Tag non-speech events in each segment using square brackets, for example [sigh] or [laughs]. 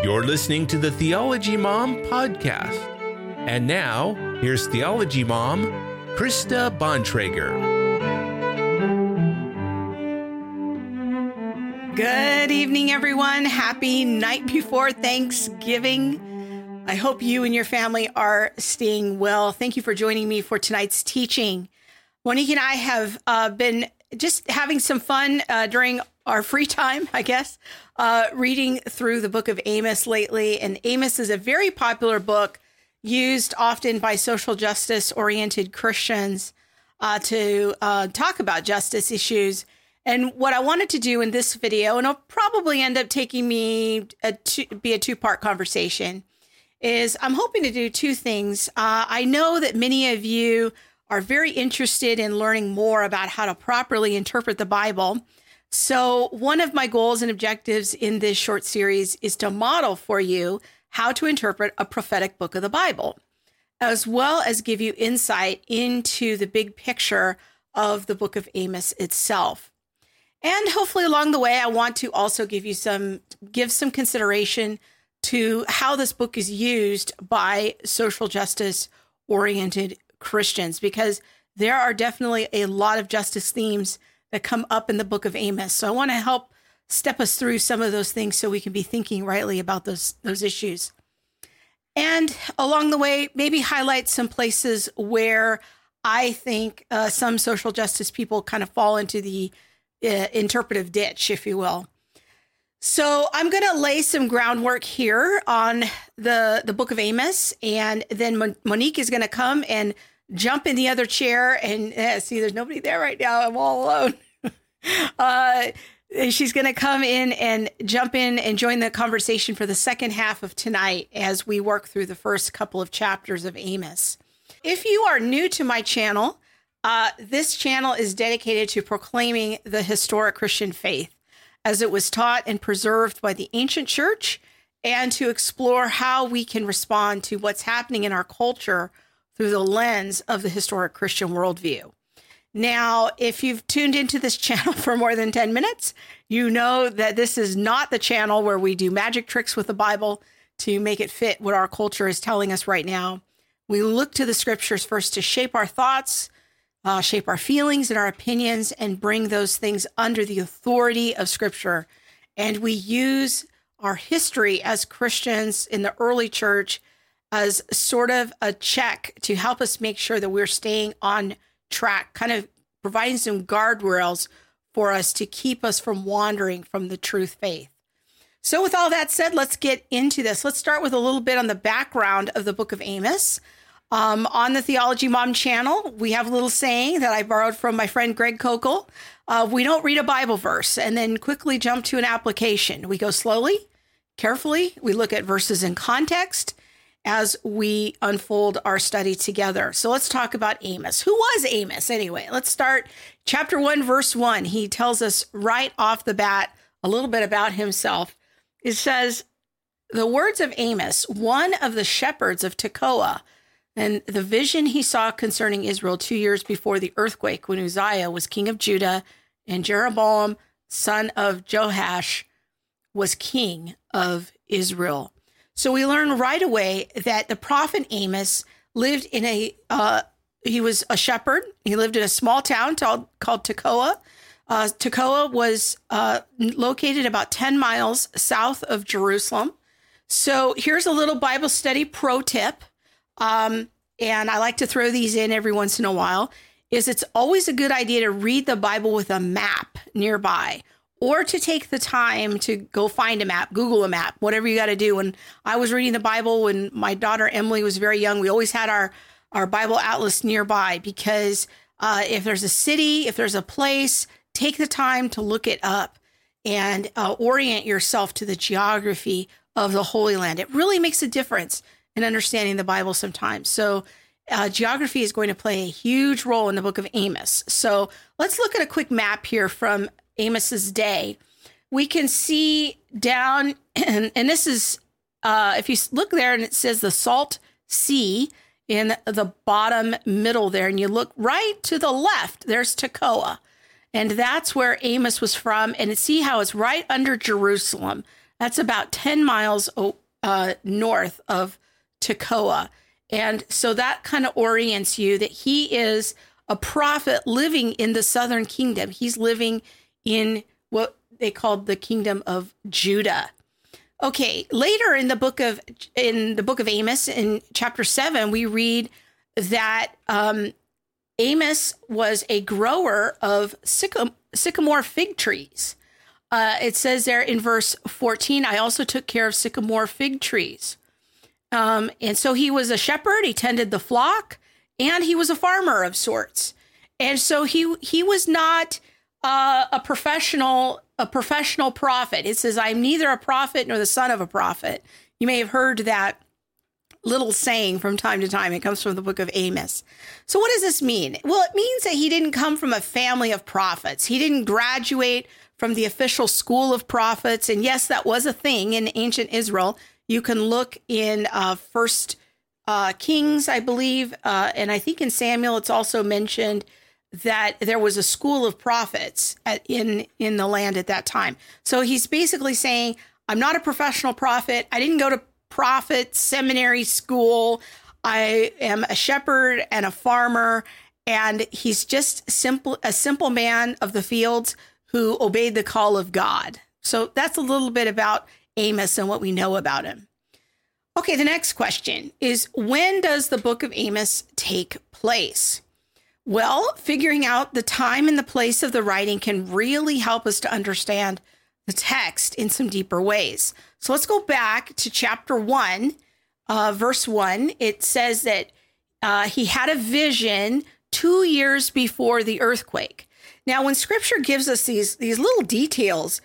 You're listening to the Theology Mom podcast. And now, here's Theology Mom, Krista Bontrager. Good evening, everyone. Happy night before Thanksgiving. I hope you and your family are staying well. Thank you for joining me for tonight's teaching. Monique and I have uh, been just having some fun uh, during our free time, I guess, uh, reading through the book of Amos lately. And Amos is a very popular book used often by social justice oriented Christians uh, to uh, talk about justice issues. And what I wanted to do in this video, and it'll probably end up taking me a two, be a two part conversation, is I'm hoping to do two things. Uh, I know that many of you are very interested in learning more about how to properly interpret the Bible. So, one of my goals and objectives in this short series is to model for you how to interpret a prophetic book of the Bible, as well as give you insight into the big picture of the book of Amos itself. And hopefully along the way I want to also give you some give some consideration to how this book is used by social justice oriented Christians because there are definitely a lot of justice themes that come up in the book of Amos. So I want to help step us through some of those things so we can be thinking rightly about those those issues. And along the way, maybe highlight some places where I think uh, some social justice people kind of fall into the uh, interpretive ditch, if you will. So I'm going to lay some groundwork here on the the book of Amos, and then Monique is going to come and jump in the other chair. And uh, see, there's nobody there right now. I'm all alone. [laughs] uh, she's going to come in and jump in and join the conversation for the second half of tonight as we work through the first couple of chapters of Amos. If you are new to my channel, uh, this channel is dedicated to proclaiming the historic Christian faith as it was taught and preserved by the ancient church and to explore how we can respond to what's happening in our culture through the lens of the historic Christian worldview. Now, if you've tuned into this [laughs] channel for more than 10 minutes, you know that this is not the channel where we do magic tricks with the Bible to make it fit what our culture is telling us right now. We look to the scriptures first to shape our thoughts, uh, shape our feelings and our opinions, and bring those things under the authority of scripture. And we use our history as Christians in the early church as sort of a check to help us make sure that we're staying on track, kind of providing some guardrails for us to keep us from wandering from the truth faith. So, with all that said, let's get into this. Let's start with a little bit on the background of the book of Amos. Um, on the Theology Mom channel, we have a little saying that I borrowed from my friend Greg Koukl. Uh, we don't read a Bible verse and then quickly jump to an application. We go slowly, carefully. We look at verses in context as we unfold our study together. So let's talk about Amos. Who was Amos anyway? Let's start chapter 1, verse 1. He tells us right off the bat a little bit about himself. It says, The words of Amos, one of the shepherds of Tekoa, and the vision he saw concerning Israel two years before the earthquake when Uzziah was king of Judah and Jeroboam, son of Joash, was king of Israel. So we learn right away that the prophet Amos lived in a, uh, he was a shepherd. He lived in a small town called, called Tekoa. Uh, Tekoa was uh, located about 10 miles south of Jerusalem. So here's a little Bible study pro tip. Um, and I like to throw these in every once in a while is it's always a good idea to read the Bible with a map nearby or to take the time to go find a map, Google a map, whatever you got to do. When I was reading the Bible when my daughter Emily was very young, we always had our our Bible atlas nearby because uh, if there's a city, if there's a place, take the time to look it up and uh, orient yourself to the geography of the Holy Land. It really makes a difference in understanding the Bible sometimes. So. Uh, geography is going to play a huge role in the book of Amos. So let's look at a quick map here from Amos's day, we can see down, [clears throat] and, and this is, uh, if you look there and it says the Salt Sea in the bottom middle there, and you look right to the left, there's Tekoa. And that's where Amos was from. And see how it's right under Jerusalem. That's about 10 miles uh, north of Tekoa. And so that kind of orients you that he is a prophet living in the southern kingdom. He's living in what they called the kingdom of Judah. Okay, later in the book of in the book of Amos in chapter 7 we read that um, Amos was a grower of sycamore fig trees. Uh, it says there in verse 14, I also took care of sycamore fig trees. Um, and so he was a shepherd, he tended the flock, and he was a farmer of sorts. And so he he was not uh, a professional a professional prophet. It says, "I'm neither a prophet nor the son of a prophet." You may have heard that little saying from time to time. It comes from the book of Amos. So, what does this mean? Well, it means that he didn't come from a family of prophets. He didn't graduate from the official school of prophets. And yes, that was a thing in ancient Israel. You can look in uh, First uh, Kings, I believe, uh, and I think in Samuel, it's also mentioned that there was a school of prophets at, in in the land at that time. So he's basically saying, "I'm not a professional prophet. I didn't go to prophet seminary school. I am a shepherd and a farmer." And he's just simple a simple man of the fields who obeyed the call of God. So that's a little bit about Amos and what we know about him. Okay, the next question is when does the book of Amos take place? Well, figuring out the time and the place of the writing can really help us to understand the text in some deeper ways. So let's go back to chapter 1, uh, verse 1. It says that uh, he had a vision two years before the earthquake. Now, when scripture gives us these, these little details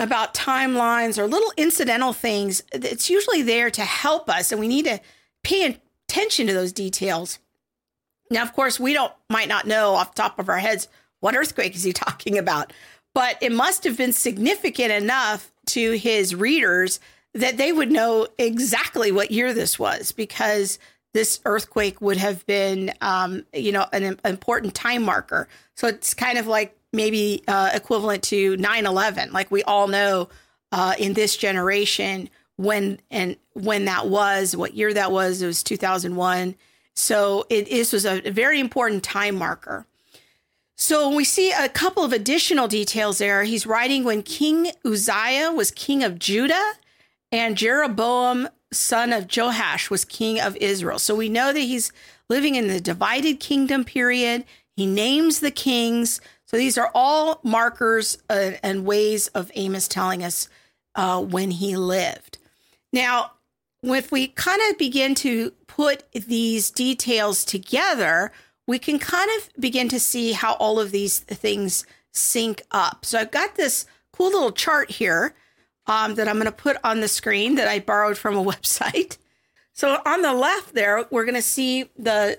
about timelines or little incidental things, it's usually there to help us, and we need to pay attention to those details. Now, of course, we don't might not know off the top of our heads what earthquake is he [laughs] talking about, but it must have been significant enough to his readers that they would know exactly what year this was because this earthquake would have been, um, you know, an, an, important time marker. So it's kind of like maybe uh, equivalent to 9 11. Like we all know uh, in this generation when and when that was, what year that was. It was 2001. So it, this was a very important time marker. So we see a couple of additional details there. He's writing when King Uzziah was king of Judah and Jeroboam, son of Joash, was king of Israel. So we know that he's living in the divided kingdom period. He names the kings. So these are all markers uh, and ways of Amos telling us uh, when he lived. Now, if we kind of begin to put these details together, we can kind of begin to see how all of these things sync up. So I've got this cool little chart here um, that I'm going to put on the screen that I borrowed from a [laughs] website. So on the left there, we're going to see the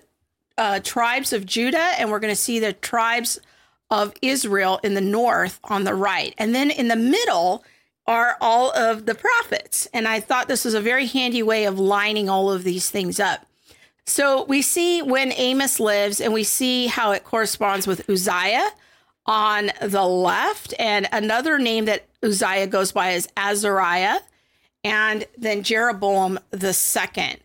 uh, tribes of Judah and we're going to see the tribes of Israel in the north on the right. And then in the middle, are all of the prophets. And I thought this was a very handy way of lining all of these things up. So we see when Amos lives, and we see how it corresponds with Uzziah on the left. And another name that Uzziah goes by is Azariah, and then Jeroboam the second.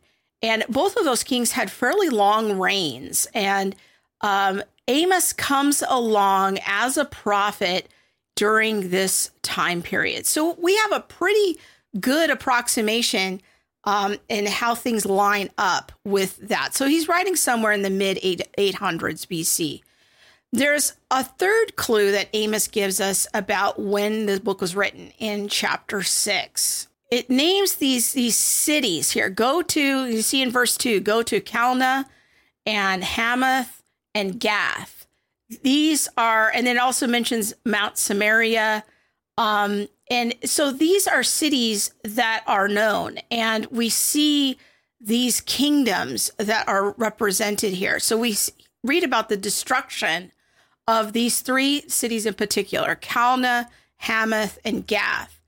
And both of those kings had fairly long reigns. And um, Amos comes along as a prophet during this time period. So we have a pretty good approximation um, in how things line up with that. So he's writing somewhere in the mid 800s BC. There's a third clue that Amos gives us about when the book was written in chapter six. It names these these cities here. Go to you see in verse two. Go to Calneh and Hamath and Gath these are, and it also mentions Mount Samaria. Um, and so these are cities that are known, and we see these kingdoms that are represented here. So we read about the destruction of these three cities in particular Calneh, Hamath, and Gath.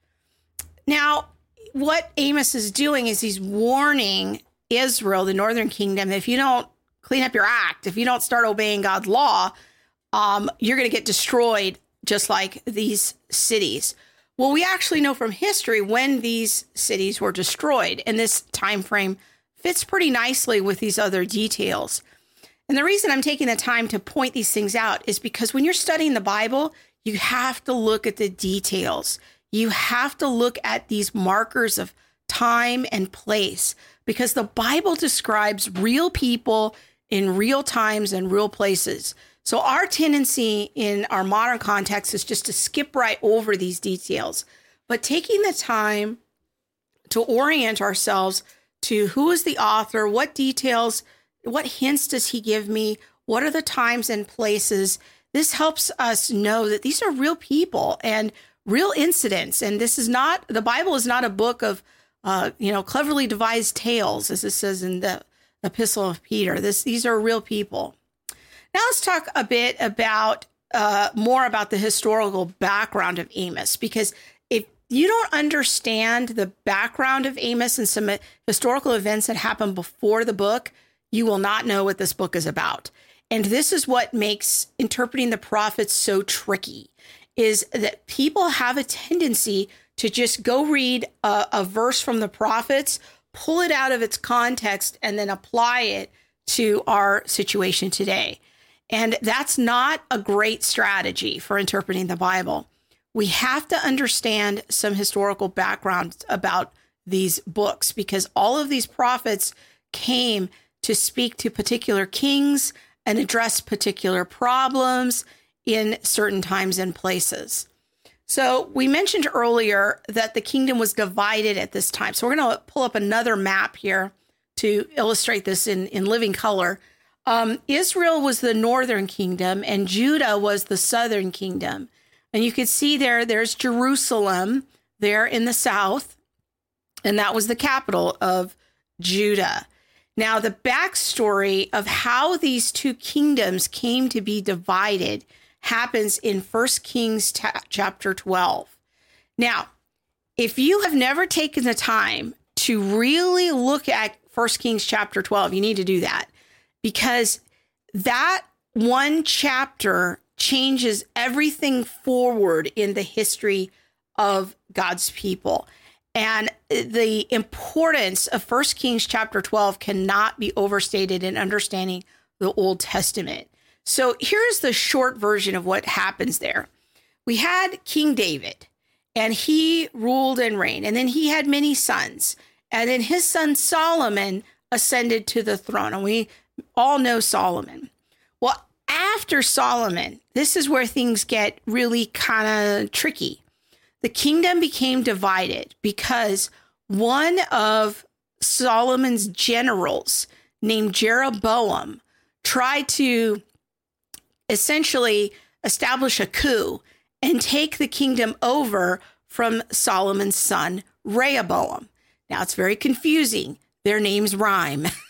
Now, what Amos is doing is he's warning Israel, the northern kingdom, if you don't clean up your act, if you don't start obeying God's law, um, you're going to get destroyed just like these cities. Well, we actually know from history when these cities were destroyed, and this time frame fits pretty nicely with these other details. And the reason I'm taking the time to point these things out is because when you're studying the Bible, you have to look at the details. You have to look at these markers of time and place because the Bible describes real people in real times and real places. So, our tendency in our modern context is just to skip right over these details. But taking the time to orient ourselves to who is the author, what details, what hints does he give me, what are the times and places, this helps us know that these are real people and real incidents. And this is not, the Bible is not a book of, uh, you know, cleverly devised tales, as it says in the Epistle of Peter. This, these are real people. Now let's talk a bit about uh, more about the historical background of Amos, because if you don't understand the background of Amos and some historical events that happened before the book, you will not know what this book is about. And this is what makes interpreting the prophets so tricky is that people have a tendency to just go read a, a verse from the prophets, pull it out of its context, and then apply it to our situation today. And that's not a great strategy for interpreting the Bible. We have to understand some historical background about these books because all of these prophets came to speak to particular kings and address particular problems in certain times and places. So, we mentioned earlier that the kingdom was divided at this time. So, we're going to pull up another map here to illustrate this in, in living color. Um, Israel was the northern kingdom, and Judah was the southern kingdom. And you can see there, there's Jerusalem there in the south, and that was the capital of Judah. Now, the backstory of how these two kingdoms came to be divided happens in 1 Kings t- chapter 12. Now, if you have never taken the time to really look at 1 Kings chapter 12, you need to do that because that one chapter changes everything forward in the history of God's people. And the importance of First Kings chapter 12 cannot be overstated in understanding the Old Testament. So here's the short version of what happens there. We had King David, and he ruled and reigned, and then he had many sons. And then his son Solomon ascended to the throne, and we all know Solomon. Well, after Solomon, this is where things get really kind of tricky the kingdom became divided because one of Solomon's generals named Jeroboam tried to essentially establish a coup and take the kingdom over from Solomon's son, Rehoboam. Now it's very confusing. Their names rhyme. [laughs]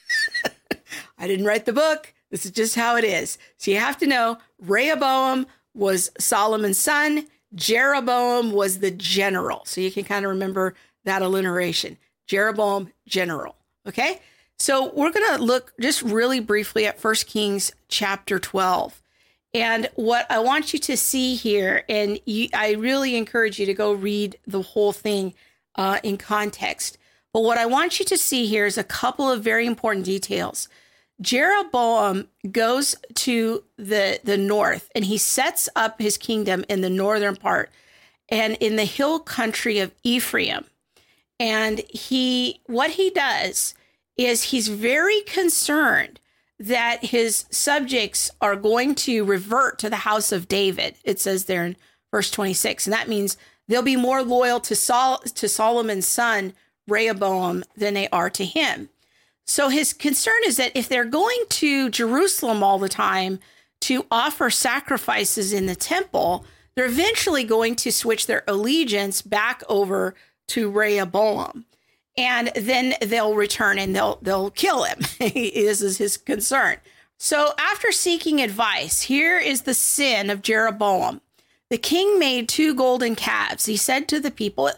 I didn't write the book. This is just how it is. So you have to know Rehoboam was Solomon's son. Jeroboam was the general. So you can kind of remember that alliteration. Jeroboam, general. Okay. So we're going to look just really briefly at First Kings chapter 12. And what I want you to see here, and you, I really encourage you to go read the whole thing uh, in context. But what I want you to see here is a couple of very important details. Jeroboam goes to the the north and he sets up his kingdom in the northern part and in the hill country of Ephraim. And he what he does is he's very concerned that his subjects are going to revert to the house of David. It says there in verse 26. And that means they'll be more loyal to Sol- to Solomon's son Rehoboam than they are to him. So his concern is that if they're going to Jerusalem all the time to offer sacrifices in the temple, they're eventually going to switch their allegiance back over to Rehoboam. And then they'll return and they'll they'll kill him. [laughs] this is his concern. So after seeking advice, here is the sin of Jeroboam. The king made two golden calves. He said to the people,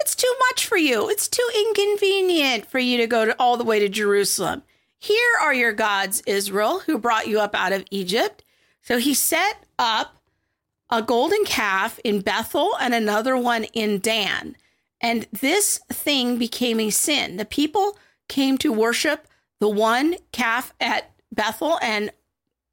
it's too much for you. It's too inconvenient for you to go to, all the way to Jerusalem. Here are your gods, Israel, who brought you up out of Egypt. So he set up a golden calf in Bethel and another one in Dan. And this thing became a sin. The people came to worship the one calf at Bethel and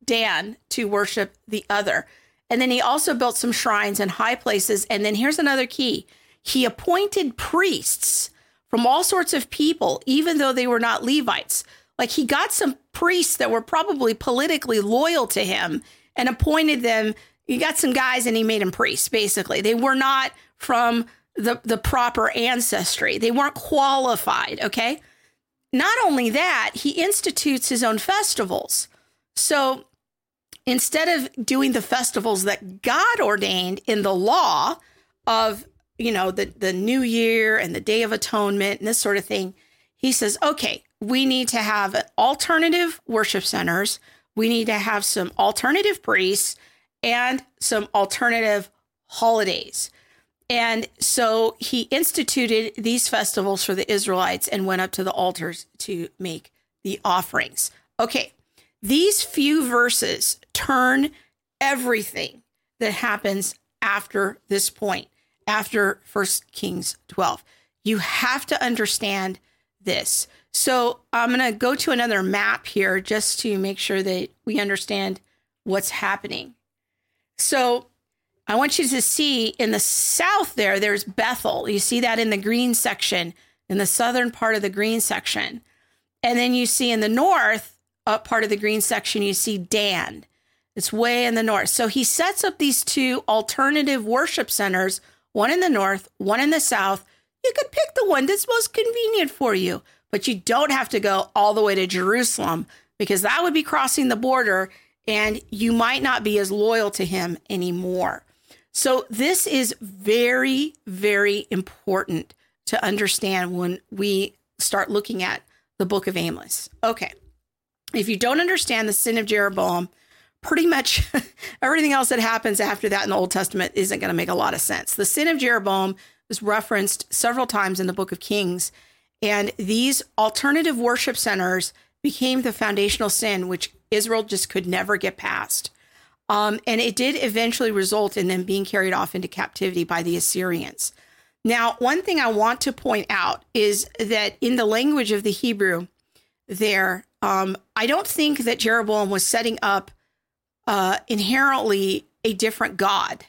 Dan to worship the other. And then he also built some shrines in high places. And then here's another key he appointed priests from all sorts of people, even though they were not Levites. Like he got some priests that were probably politically loyal to him and appointed them. He got some guys and he made them priests, basically. They were not from the, the proper ancestry, they weren't qualified. Okay. Not only that, he institutes his own festivals. So instead of doing the festivals that God ordained in the law of, you know, the, the new year and the day of atonement and this sort of thing, he says, okay, we need to have alternative worship centers. We need to have some alternative priests and some alternative holidays. And so he instituted these festivals for the Israelites and went up to the altars to make the offerings. Okay, these few verses turn everything that happens after this point, after First Kings 12. You have to understand this. So I'm going to go to another map here just to make sure that we understand what's happening. So I want you to see in the south there, there's Bethel. You see that in the green section, in the southern part of the green section. And then you see in the north, up part of the green section, you see Dan. It's way in the north. So he sets up these two alternative worship centers, one in the north, one in the south. You could pick the one that's most convenient for you, but you don't have to go all the way to Jerusalem because that would be crossing the border and you might not be as loyal to him anymore. So, this is very, very important to understand when we start looking at the book of Amos. Okay. If you don't understand the sin of Jeroboam, pretty much [laughs] everything else that happens after that in the Old Testament isn't going to make a lot of sense. The sin of Jeroboam is referenced several times in the book of Kings, and these alternative worship centers became the foundational sin which Israel just could never get past. Um, and it did eventually result in them being carried off into captivity by the Assyrians. Now, one thing I want to point out is that in the language of the Hebrew, there, um, I don't think that Jeroboam was setting up uh, inherently a different God.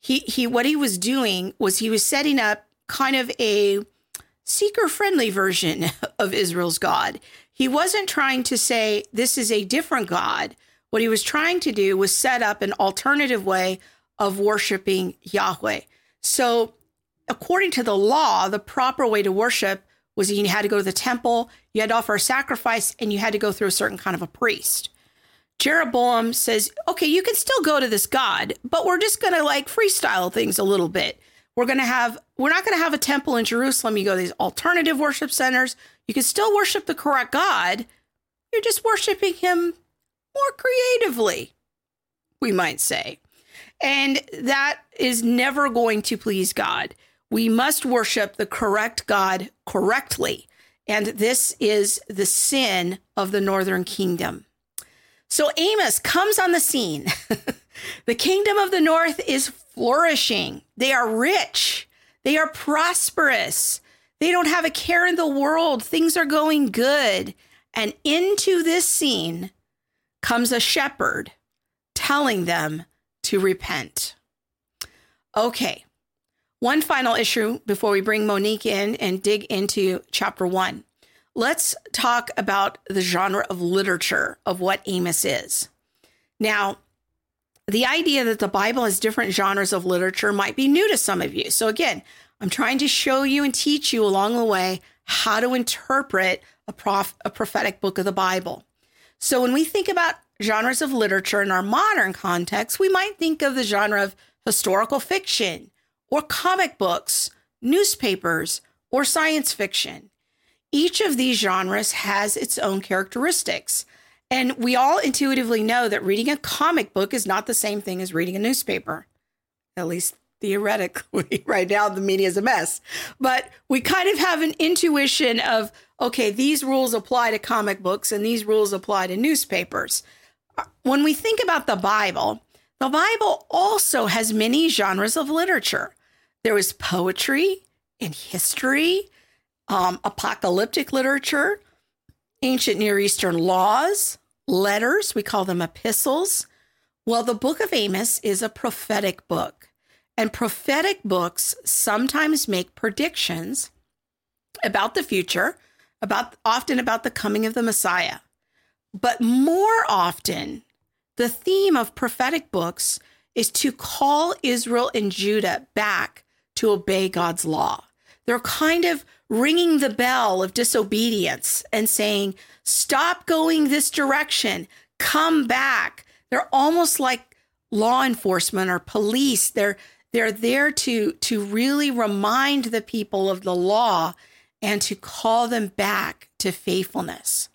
He he, what he was doing was he was setting up kind of a seeker friendly version [laughs] of Israel's God. He wasn't trying to say this is a different God. What he was trying to do was set up an alternative way of worshiping Yahweh. So, according to the law, the proper way to worship was you had to go to the temple, you had to offer a sacrifice, and you had to go through a certain kind of a priest. Jeroboam says, okay, you can still go to this God, but we're just going to like freestyle things a little bit. We're going to have, we're not going to have a temple in Jerusalem. You go to these alternative worship centers. You can still worship the correct God. You're just worshiping him more creatively, we might say. And that is never going to please God. We must worship the correct God correctly. And this is the sin of the northern kingdom. So Amos comes on the scene. [laughs] the kingdom of the north is flourishing. They are rich. They are prosperous. They don't have a care in the world. Things are going good. And into this scene comes a shepherd telling them to repent. Okay, one final issue before we bring Monique in and dig into chapter one. Let's talk about the genre of literature of what Amos is. Now, the idea that the Bible has different genres of literature might be new to some of you. So, again, I'm trying to show you and teach you along the way how to interpret a, prof- a prophetic book of the Bible. So, when we think about genres of literature in our modern context, we might think of the genre of historical fiction, or comic books, newspapers, or science fiction. Each of these genres has its own characteristics. And we all intuitively know that reading a comic book is not the same thing as reading a newspaper, at least theoretically. [laughs] right now, the media is a mess. But we kind of have an intuition of okay, these rules apply to comic books and these rules apply to newspapers. When we think about the Bible, The Bible also has many genres of literature. There is poetry and history, um, apocalyptic literature, ancient Near Eastern laws, letters, we call them epistles. Well, the book of Amos is a prophetic book, and prophetic books sometimes make predictions about the future, about often about the coming of the Messiah. But more often, the theme of prophetic books is to call Israel and Judah back to obey God's law. They're kind of ringing the bell of disobedience and saying, Stop going this direction, come back. They're almost like law enforcement or police. They're they're there to to really remind the people of the law and to call them back to faithfulness.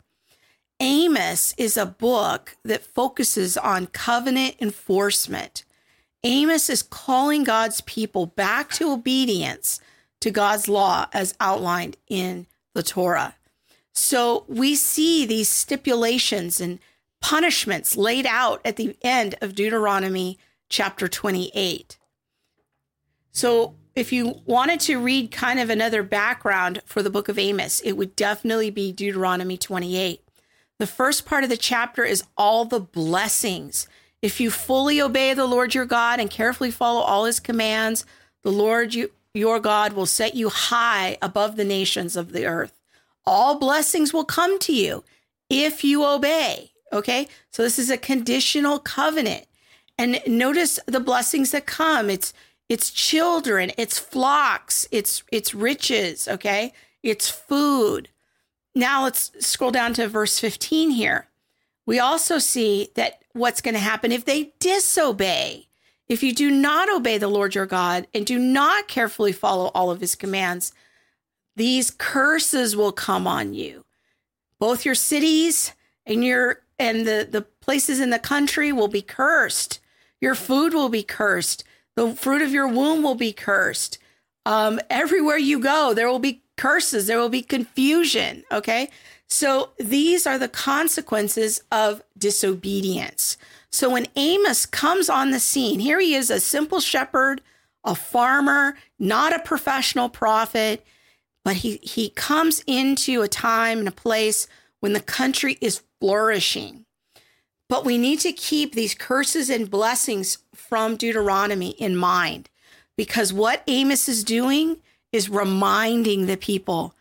Amos is a book that focuses on covenant enforcement. Amos is calling God's people back to obedience to God's law as outlined in the Torah. So we see these stipulations and punishments laid out at the end of Deuteronomy chapter 28. So if you wanted to read kind of another background for the book of Amos, it would definitely be Deuteronomy 28. The first part of the chapter is all the blessings. If you fully obey the Lord your God and carefully follow all his commands, the Lord you, your God will set you high above the nations of the earth. All blessings will come to you if you obey. Okay. So this is a conditional covenant. And notice the blessings that come. It's it's children, it's flocks, it's it's riches, okay? It's food. Now let's scroll down to verse 15 here. We also see that what's going to happen if they disobey. If you do not obey the Lord your God and do not carefully follow all of his commands, these curses will come on you. Both your cities and your and the, the places in the country will be cursed. Your food will be cursed. The fruit of your womb will be cursed. Um, everywhere you go, there will be curses, there will be confusion. Okay. So these are the consequences of disobedience. So when Amos comes on the scene, here he is a simple shepherd, a farmer, not a professional prophet, but he, he comes into a time and a place when the country is flourishing. But we need to keep these curses and blessings from Deuteronomy in mind because what Amos is doing is reminding the people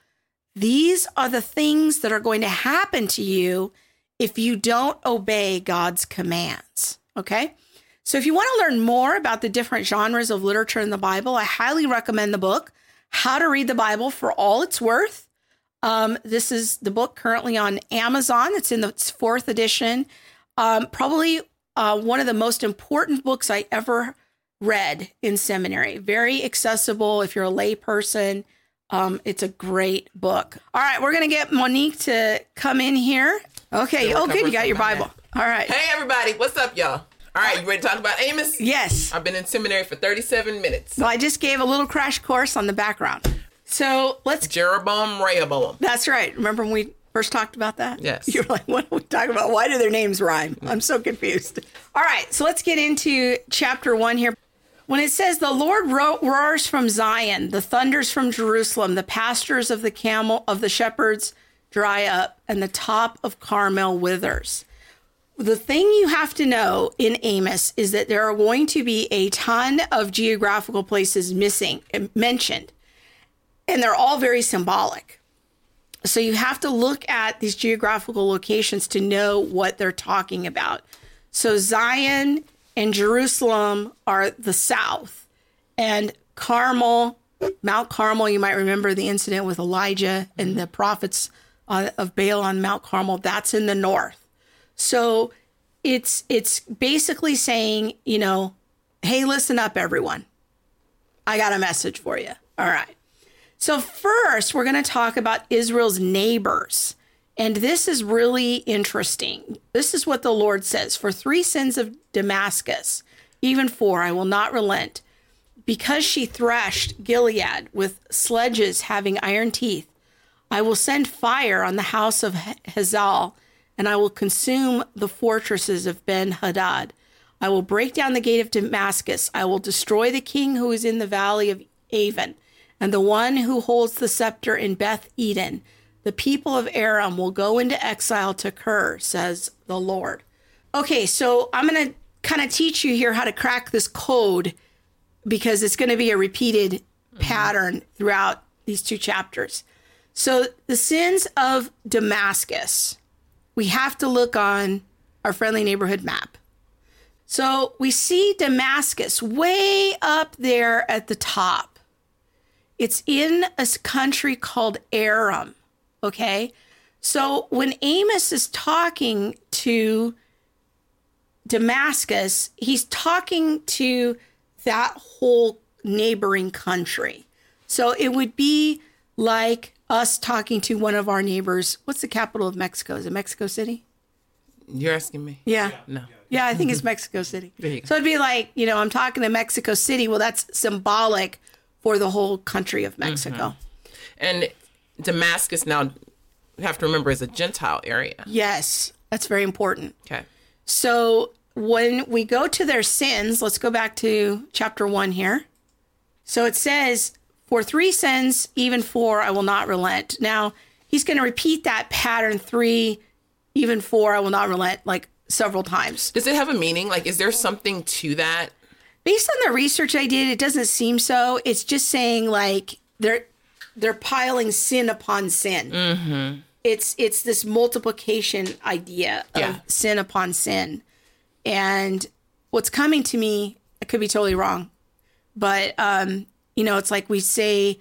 these are the things that are going to happen to you if you don't obey God's commands. Okay. So if you want to learn more about the different genres of literature in the Bible, I highly recommend the book, How to Read the Bible for All It's Worth. Um, this is the book currently on Amazon. It's in the fourth edition. Um, probably uh, one of the most important books I ever read in seminary. Very accessible if you're a layperson. Um, it's a great book. All right, we're gonna get Monique to come in here. Okay, we're okay, you got your Bible. All right. Hey everybody, what's up, y'all? All right, you ready to talk about Amos? Yes. I've been in seminary for 37 minutes. Well, I just gave a little crash course on the background. So let's. Jeroboam, Rehoboam. That's right. Remember when we first talked about that? Yes. [laughs] You're like, what are we talking about? Why do their names rhyme? Mm-hmm. I'm so confused. All right, so let's get into chapter one here. When it says, The Lord ro- roars from Zion, the thunders from Jerusalem, the pastures of the camel of the shepherds dry up, and the top of Carmel withers. The thing you have to know in Amos is that there are going to be a ton of geographical places missing eh, mentioned, and they're all very symbolic. So you have to look at these geographical locations to know what they're talking about. So Zion and Jerusalem are the south, and Carmel, Mount Carmel, you might remember the incident with Elijah and the prophets of Baal on Mount Carmel, that's in the north. So it's it's basically saying, you know, hey, listen up everyone. I got a message for you. All right. So, first, we're going to talk about Israel's neighbors. And this is really interesting. This is what the Lord says For three sins of Damascus, even four, I will not relent. Because she threshed Gilead with sledges having iron teeth, I will send fire on the house of Hazael, and I will consume the fortresses of Ben Hadad. I will break down the gate of Damascus. I will destroy the king who is in the valley of Aven, and the one who holds the scepter in Beth Eden. The people of Aram will go into exile to Kir, says the Lord. Okay, so I'm going to kind of teach you here how to crack this code because it's going to be a repeated mm-hmm. pattern throughout these two chapters. So, the sins of Damascus, we have to look on our friendly neighborhood map. So, we see Damascus way up there at the top. It's in a country called Aram. Okay. So, when Amos is talking to Damascus, he's talking to that whole neighboring country. So it would be like us talking to one of our neighbors. What's the capital of Mexico? Is it Mexico City? You're asking me? Yeah. No. Yeah, I think it's Mexico City. There you go. So it'd be like, you know, I'm talking to Mexico City. Well, that's symbolic for the whole country of Mexico. Mm-hmm. And Damascus now, you have to remember, is a Gentile area. Yes, that's very important. Okay. So when we go to their sins, let's go back to chapter one here. So it says, For three sins, even four, I will not relent. Now, he's going to repeat that pattern three, even four, I will not relent, like several times. Does it have a meaning? Like, is there something to that? Based on the research I did, it doesn't seem so. It's just saying like they're they're piling sin upon sin. It's it's this multiplication idea of Yeah. sin upon sin. And what's coming to me, I could be totally wrong, but um, you know, it's like we say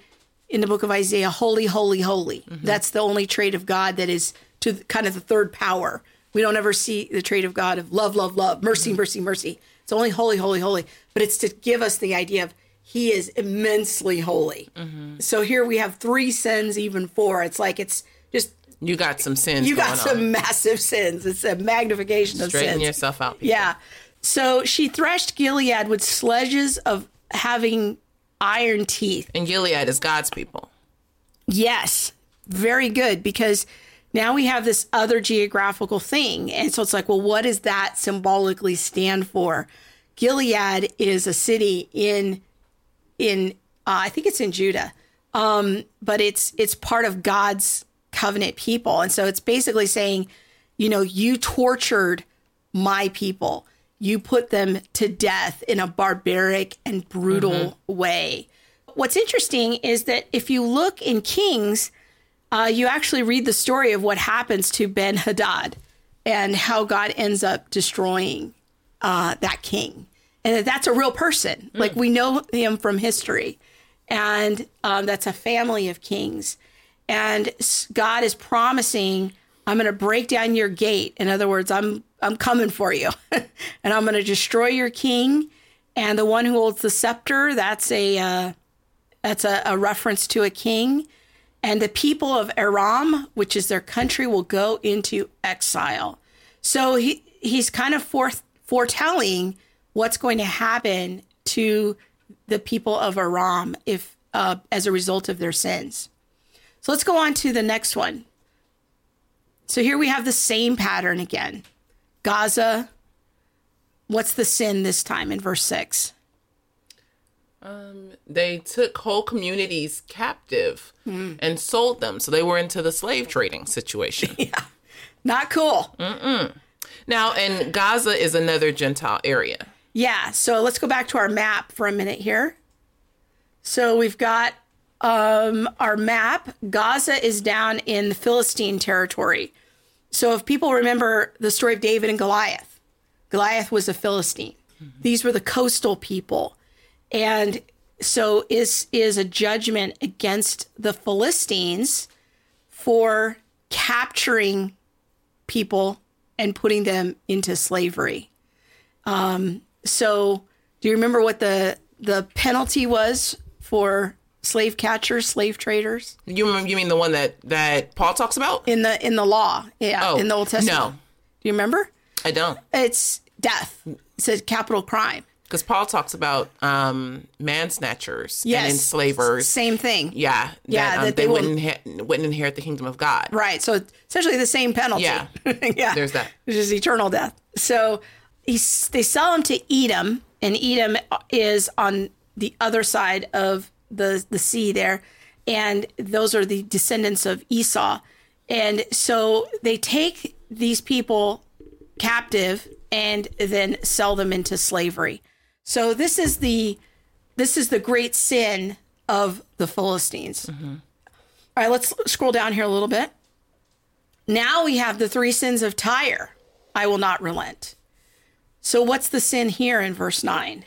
in the book of Isaiah, "Holy, holy, holy." Mm-hmm. That's the only trait of God that is to kind of the third power. We don't ever see the trait of God of love, love, love, mercy, mm-hmm. mercy, mercy. It's only holy, holy, holy. But it's to give us the idea of He is immensely holy. Mm-hmm. So here we have three sins, even four. It's like it's just You got some sins. you got some On. massive sins. It's a magnification of sins. Straighten yourself out. people. Yeah. So she threshed Gilead with sledges of having iron teeth. And Gilead is God's people. Yes. Very good because now we have this other geographical thing. And so it's like, well, what does that symbolically stand for? Gilead is a city in in uh, I think it's in Judah. Um, but it's it's part of God's covenant people. And so it's basically saying, you know, you tortured my people. You put them to death in a barbaric and brutal way. What's interesting is that if you look in Kings, uh, you actually read the story of what happens to Ben Hadad and how God ends up destroying uh, that king, and that that's a real person. Like we know him from history, and um, that's a family of kings. And God is promising, "I'm going to break down your gate." In other words, I'm I'm coming for you, [laughs] and I'm going to destroy your king. And the one who holds the scepter, that's a uh, that's a, a reference to a king. And the people of Aram, which is their country, will go into exile. So he he's kind of forth, foretelling what's going to happen to the people of Aram if uh, as a result of their sins. So let's go on to the next one. So here we have the same pattern again. Gaza. What's the sin this time in verse six? They took whole communities captive Hmm. and sold them. So they were into the slave trading situation. [laughs] yeah. Not cool. now, and Gaza is another Gentile area. Yeah. So let's go back to our map for a minute here. So we've got um, our map. Gaza is down in the Philistine territory. So if people remember the story of David and Goliath, Goliath was a Philistine. These were the coastal people. And so is is a judgment against the Philistines for capturing people and putting them into slavery. Um, So, do you remember what the the penalty was for slave catchers, slave traders You you mean the one that that Paul talks about? in the in the law? Yeah, Oh, in the Old Testament. no. Do you remember? I don't, It's death. It's a capital crime. because Paul talks about um, mansnatchers Yes. and enslavers. Same thing. Yeah, Yeah, that, um, that they, they wouldn't wouldn't inherit the kingdom of God. Right. So essentially the same penalty. Yeah. [laughs] yeah. There's that. Which is eternal death. So he's, they sell him to Edom, and Edom is on the other side of the the sea there, and those are the descendants of Esau, and so they take these people captive and then sell them into slavery. So this is the this is the great sin of the Philistines. Mm-hmm. All right, let's scroll down here a little bit. Now we have the three sins of Tyre. I will not relent. So what's the sin here in verse 9?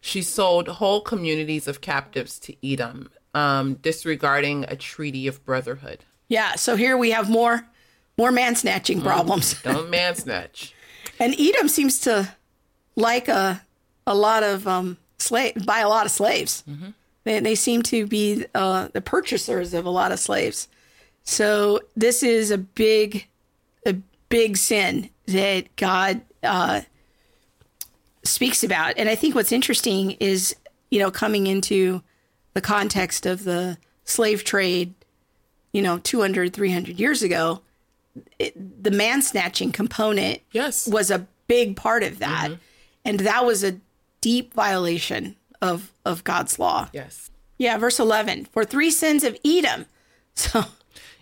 She sold whole communities of captives to Edom, um, disregarding a treaty of brotherhood. Yeah, so here we have more more man snatching problems. [laughs] Don't man snatch. And Edom seems to like a a lot of um slave buy a lot of slaves. They they seem to be uh, the purchasers of a lot of slaves. So this is a big a big sin that God uh, speaks about. And I think what's interesting is you know coming into the context of the slave trade, you know, 200 300 years ago, it, the man snatching component Yes. was a big part of that. Mm-hmm. And that was a deep violation of of God's law. Yes. Yeah, verse 11. For three sins of Edom. [laughs] So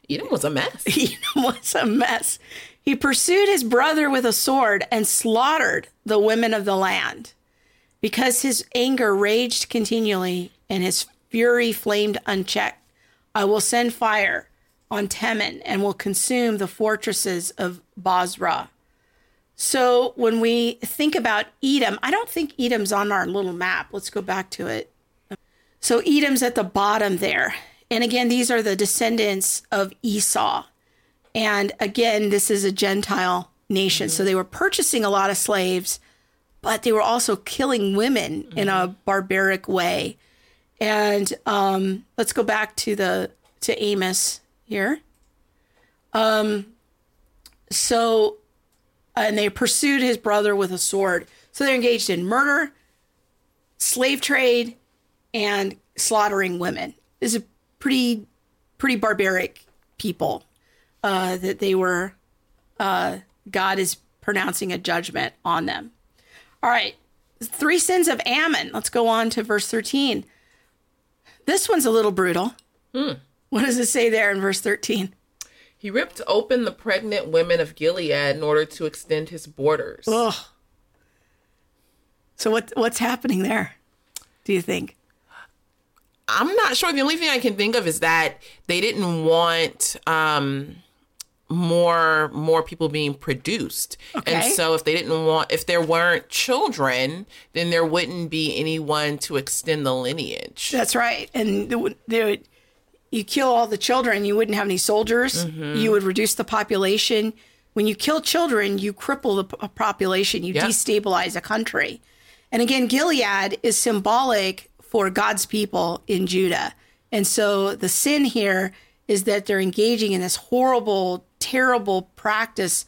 Edom was a mess. [laughs] Edom was a mess. He pursued his brother with a sword and slaughtered the women of the land. Because his anger raged continually and his fury flamed unchecked, I will send fire on Teman and will consume the fortresses of Bozrah. So when we think about Edom, I don't think Edom's on our little map. Let's go back to it. So Edom's at the bottom there. And again, these are the descendants of Esau. And again, this is a Gentile nation. So they were purchasing a lot of slaves, but they were also killing women in a barbaric way. And um, let's go back to the to Amos here. Um, so, and they pursued his brother with a sword. So they're engaged in murder, slave trade, and slaughtering women. This Is a pretty pretty barbaric people uh, that they were. Uh, God is pronouncing a judgment on them. All right, three sins of Ammon. Let's go on to verse thirteen. This one's a little brutal. What does it say there in verse thirteen? He ripped open the pregnant women of Gilead in order to extend his borders. Ugh. So what what's happening there? Do you think? I'm not sure. The only thing I can think of is that they didn't want um, more more people being produced, Okay. and so if they didn't want, if there weren't children, then there wouldn't be anyone to extend the lineage. That's right. And the, the, you kill all the children, you wouldn't have any soldiers. Mm-hmm. You would reduce the population. When you kill children, you cripple the p- uh, population. You Yeah. destabilize a country. And again, Gilead is symbolic for God's people in Judah. And so the sin here is that they're engaging in this horrible, terrible practice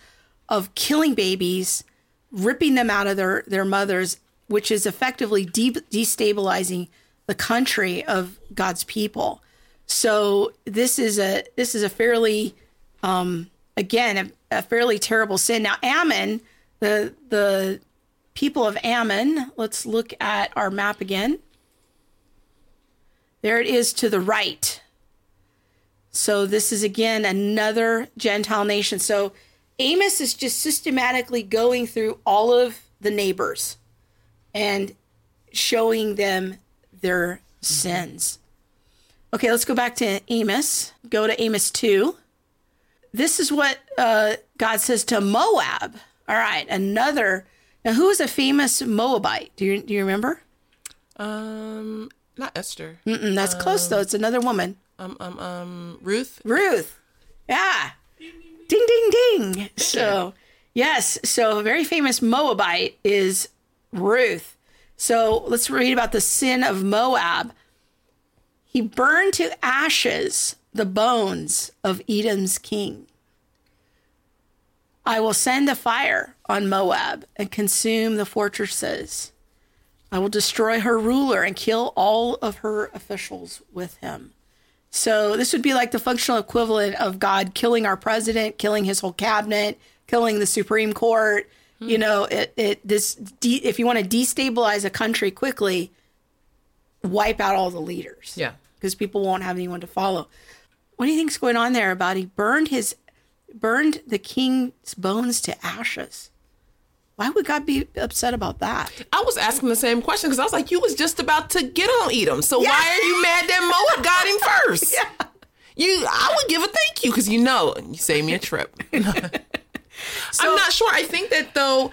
of killing babies, ripping them out of their, their mothers, which is effectively de- destabilizing the country of God's people. So this is a this is a fairly um, again a, a fairly terrible sin. Now Ammon, the the people of Ammon, let's look at our map again. There it is to the right. So this is again another Gentile nation. So Amos is just systematically going through all of the neighbors and showing them their sins. Okay, let's go back to Amos. Go to Amos 2. This is what uh, God says to Moab. All right, another. Now, who is a famous Moabite? Do you, do you remember? Um, not Esther. Mm-mm, that's close, though. It's another woman. Um, um, um, Ruth. Ruth. Yeah. Ding, ding, ding. So, yes. So, a very famous Moabite is Ruth. So, let's read about the sin of Moab. He burned to ashes the bones of Edom's king. I will send a fire on Moab and consume the fortresses. I will destroy her ruler and kill all of her officials with him. So this would be like the functional equivalent of God killing our president, killing his whole cabinet, killing the Supreme Court. Hmm. You know, it, it this de- if you want to destabilize a country quickly, wipe out all the leaders. Yeah. because people won't have anyone to follow. What do you think's going on there? About he burned his burned the king's bones to ashes. Why would God be upset about that? I was asking the same question because I was like, you was just about to get on Edom. So why are you mad that Moab got him first? [laughs] Yeah. You, I would give a thank you because you know you saved me a trip. [laughs] I'm not sure. I think that though,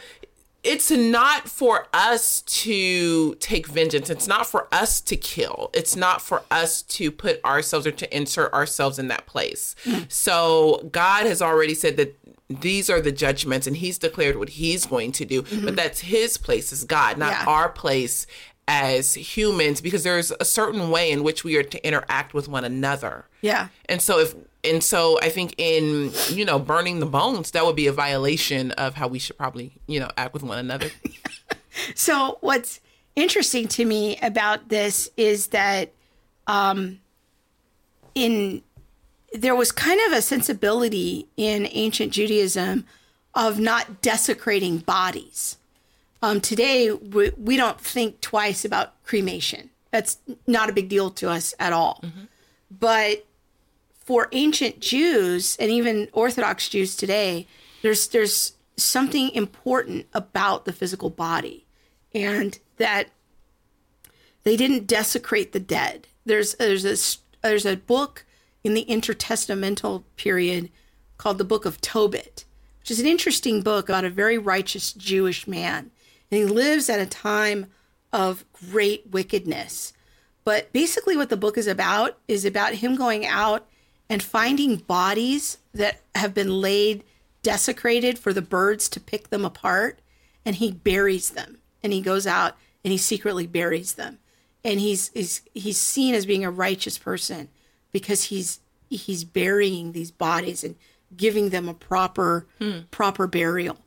it's not for us to take vengeance. It's not for us to kill. It's not for us to put ourselves or to insert ourselves in that place. Hmm. So God has already said that these are the judgments and he's declared what he's going to do. But that's his place as God, not Yeah. our place as humans because there's a certain way in which we are to interact with one another. Yeah. And so if and so I think in you know burning the bones that would be a violation of how we should probably you know act with one another. [laughs] So what's interesting to me about this is that um, in there was kind of a sensibility in ancient Judaism of not desecrating bodies. Um, today, we, we don't think twice about cremation. That's not a big deal to us at all. But for ancient Jews and even Orthodox Jews today, there's there's something important about the physical body, and that they didn't desecrate the dead. There's there's a there's a book in the intertestamental period called the Book of Tobit, which is an interesting book about a very righteous Jewish man, and he lives at a time of great wickedness. But basically, what the book is about is about him going out and finding bodies that have been laid desecrated for the birds to pick them apart, and he buries them. And he goes out and he secretly buries them. And he's he's he's seen as being a righteous person because he's he's burying these bodies and giving them a proper proper burial.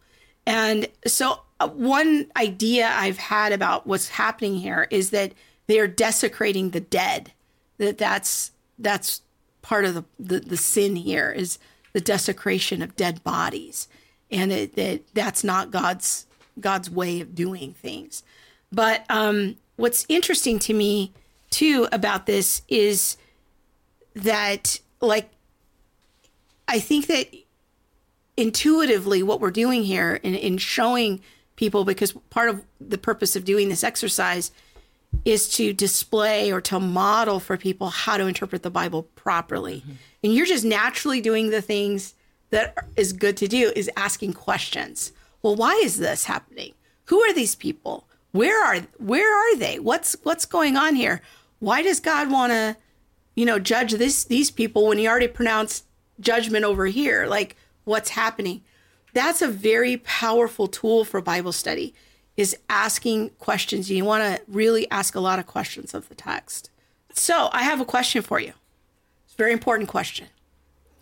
And so, uh, one idea I've had about what's happening here is that they are desecrating the dead. That that's that's part of the the, the sin here is the desecration of dead bodies, and it, that that's not God's God's way of doing things. But um, what's interesting to me too about this is that like I think that intuitively what we're doing here in, in showing people because part of the purpose of doing this exercise is to display or to model for people how to interpret the bible properly. Mm-hmm. And you're just naturally doing the things that is good to do is asking questions. Well why is this happening? Who are these people? Where are where are they? What's what's going on here? Why does god want to you know judge this these people when he already pronounced judgment over here like what's happening? That's a very powerful tool for bible study is asking questions. You want to really ask a lot of questions of the text. So i have a question for you. It's a very important question.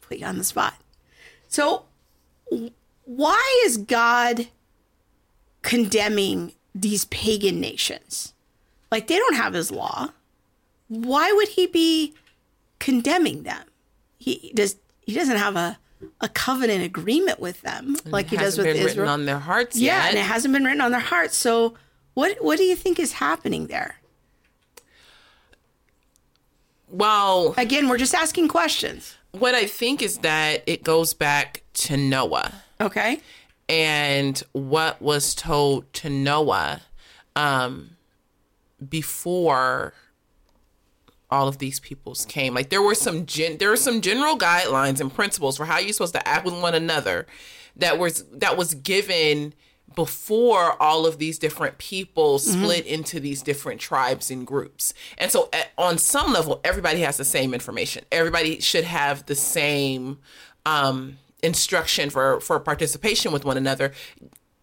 Put you on the spot. So why is god condemning these pagan nations? Like they don't have his law why would he be condemning them? He does. He doesn't have a a covenant agreement with them like he does with been Israel. written on their hearts yeah, yet. and it hasn't been written on their hearts. So what what do you think is happening there? well, Again, we're just asking questions. what I think is that it goes back to Noah. Okay. and what was told to Noah um, before all of these peoples came. Like there were some gen- there were some general guidelines and principles for how you're supposed to act with one another that was that was given before all of these different people split into these different tribes and groups. And so at, on some level everybody has the same information. Everybody should have the same um instruction for for participation with one another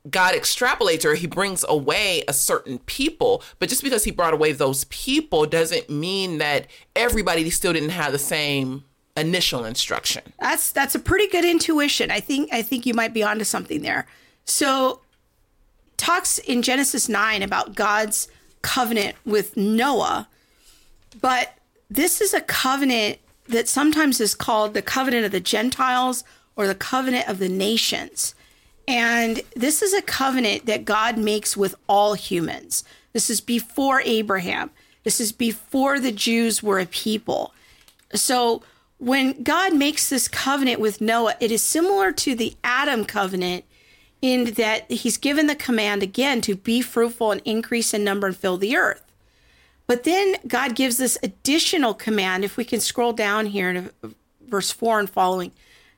God extrapolates or he brings away a certain people, but just because he brought away those people doesn't mean that everybody still didn't have the same initial instruction. That's that's a pretty good intuition. I think I think you might be onto something there. So talks in Genesis 9 about God's covenant with Noah. But this is a covenant that sometimes is called the covenant of the Gentiles or the covenant of the nations. And this is a covenant that God makes with all humans. This is before Abraham. This is before the Jews were a people. So when God makes this covenant with Noah, it is similar to the Adam covenant in that he's given the command again to be fruitful and increase in number and fill the earth. But then God gives this additional command. If we can scroll down here to verse 4 and following,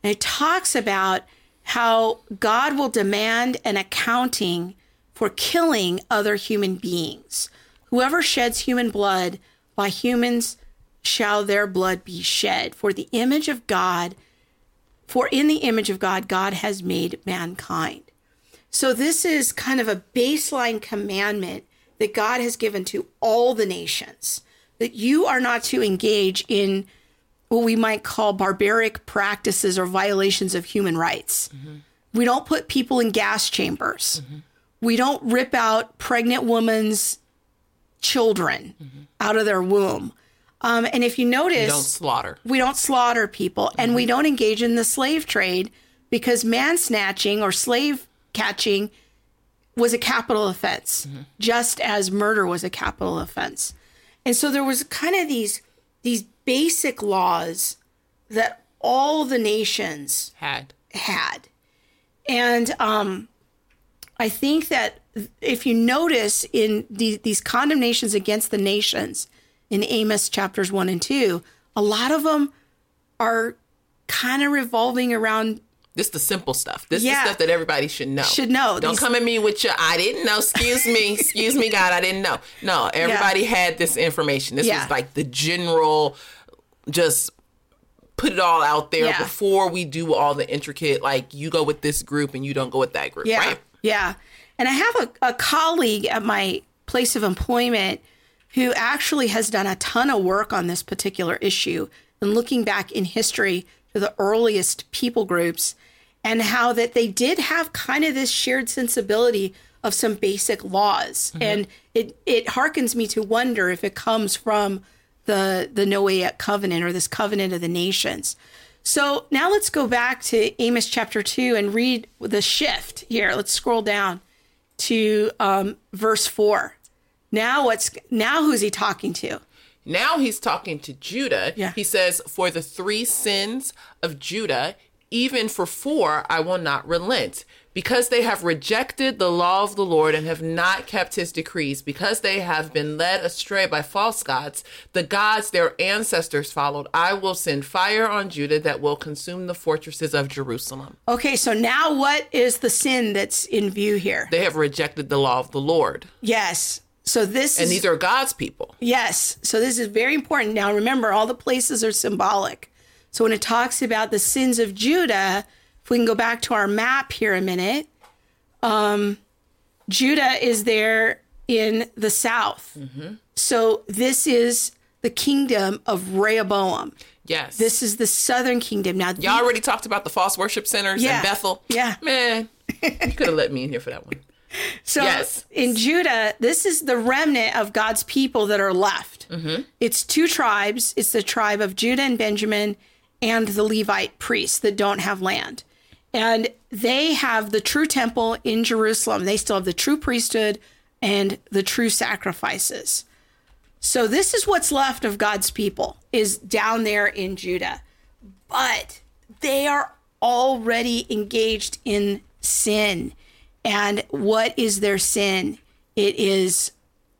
and it talks about how God will demand an accounting for killing other human beings. Whoever sheds human blood, by humans shall their blood be shed. For the image of God, for in the image of God, God has made mankind. So this is kind of a baseline commandment that God has given to all the nations that you are not to engage in what we might call barbaric practices or violations of human rights. Mm-hmm. We don't put people in gas chambers. Mm-hmm. We don't rip out pregnant women's children mm-hmm. out of their womb. Um, and if you notice, we don't slaughter. We don't slaughter people, and we don't engage in the slave trade because man snatching or slave catching was a capital offense, just as murder was a capital offense. And so there was kind of these these basic laws that all the nations had had. And um, I think that if you notice in the, these condemnations against the nations in Amos chapters one and two, a lot of them are kind of revolving around this is the simple stuff. This yeah. is the stuff that everybody should know. Should know. Don't These... come at me with your I didn't know. Excuse me. [laughs] Excuse me, God, I didn't know. No, everybody yeah. had this information. This yeah. was like the general just put it all out there yeah. before we do all the intricate like you go with this group and you don't go with that group, yeah. right? Yeah. And I have a, a colleague at my place of employment who actually has done a ton of work on this particular issue and looking back in history to the earliest people groups and how that they did have kind of this shared sensibility of some basic laws. Mm-hmm. And it, it harkens me to wonder if it comes from the, the Noahic covenant or this covenant of the nations. So now let's go back to Amos chapter 2 and read the shift here. Let's scroll down to um, verse 4. Now what's now who's he talking to? Now he's talking to Judah. Yeah. He says, For the three sins of Judah, even for four, I will not relent. Because they have rejected the law of the Lord and have not kept his decrees, because they have been led astray by false gods, the gods their ancestors followed, I will send fire on Judah that will consume the fortresses of Jerusalem. Okay, so now what is the sin that's in view here? They have rejected the law of the Lord. Yes. So this And is, these are God's people. Yes. So this is very important. Now remember all the places are symbolic. So when it talks about the sins of Judah, if we can go back to our map here a minute, um, Judah is there in the south. Mm-hmm. So this is the kingdom of Rehoboam. Yes. This is the southern kingdom. Now, y'all already talked about the false worship centers yeah, in Bethel. Yeah. Man, you could have let me in here for that one. [laughs] So yes. in Judah, this is the remnant of God's people that are left. Mm-hmm. It's two tribes. It's the tribe of Judah and Benjamin and the Levite priests that don't have land. And they have the true temple in Jerusalem. They still have the true priesthood and the true sacrifices. So this is what's left of God's people is down there in Judah. But they are already engaged in sin. And what is their sin? It is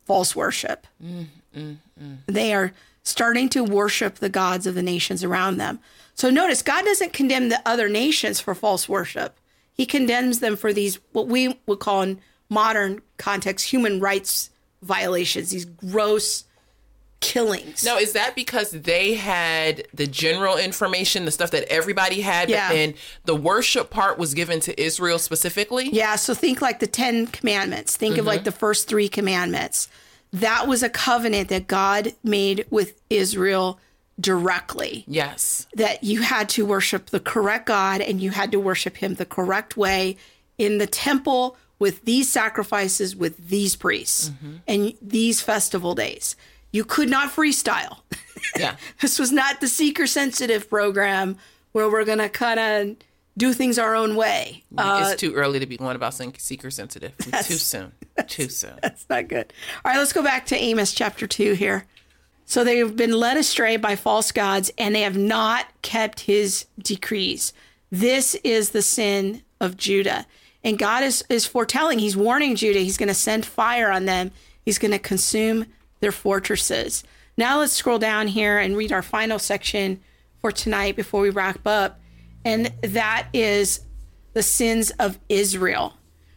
false worship. Mm, mm, mm. They are starting to worship the gods of the nations around them. So notice God doesn't condemn the other nations for false worship. He condemns them for these what we would call in modern context human rights violations, these gross killings. Now, is that because they had the general information, the stuff that everybody had, yeah. but then the worship part was given to Israel specifically? Yeah, so think like the 10 commandments. Think mm-hmm. of like mm-hmm. the first 3 commandments that was a covenant that God made with Israel directly. Yes. That you had to worship the correct God and you had to worship him the correct way in the temple with these sacrifices with these priests mm-hmm. and these festival days. You could not freestyle. [laughs] Yeah. this was not the seeker sensitive program where we're going to kind of do things our own way. Uh, it's too early to be going about something seeker sensitive. Too soon. [laughs] Too soon. That's not good. All right, let's go back to Amos chapter 2 here. So they have been led astray by false gods and they have not kept his decrees. This is the sin of Judah. And God is, is foretelling, he's warning Judah, he's going to send fire on them, he's going to consume their fortresses. Now let's scroll down here and read our final section for tonight before we wrap up. And that is the sins of Israel.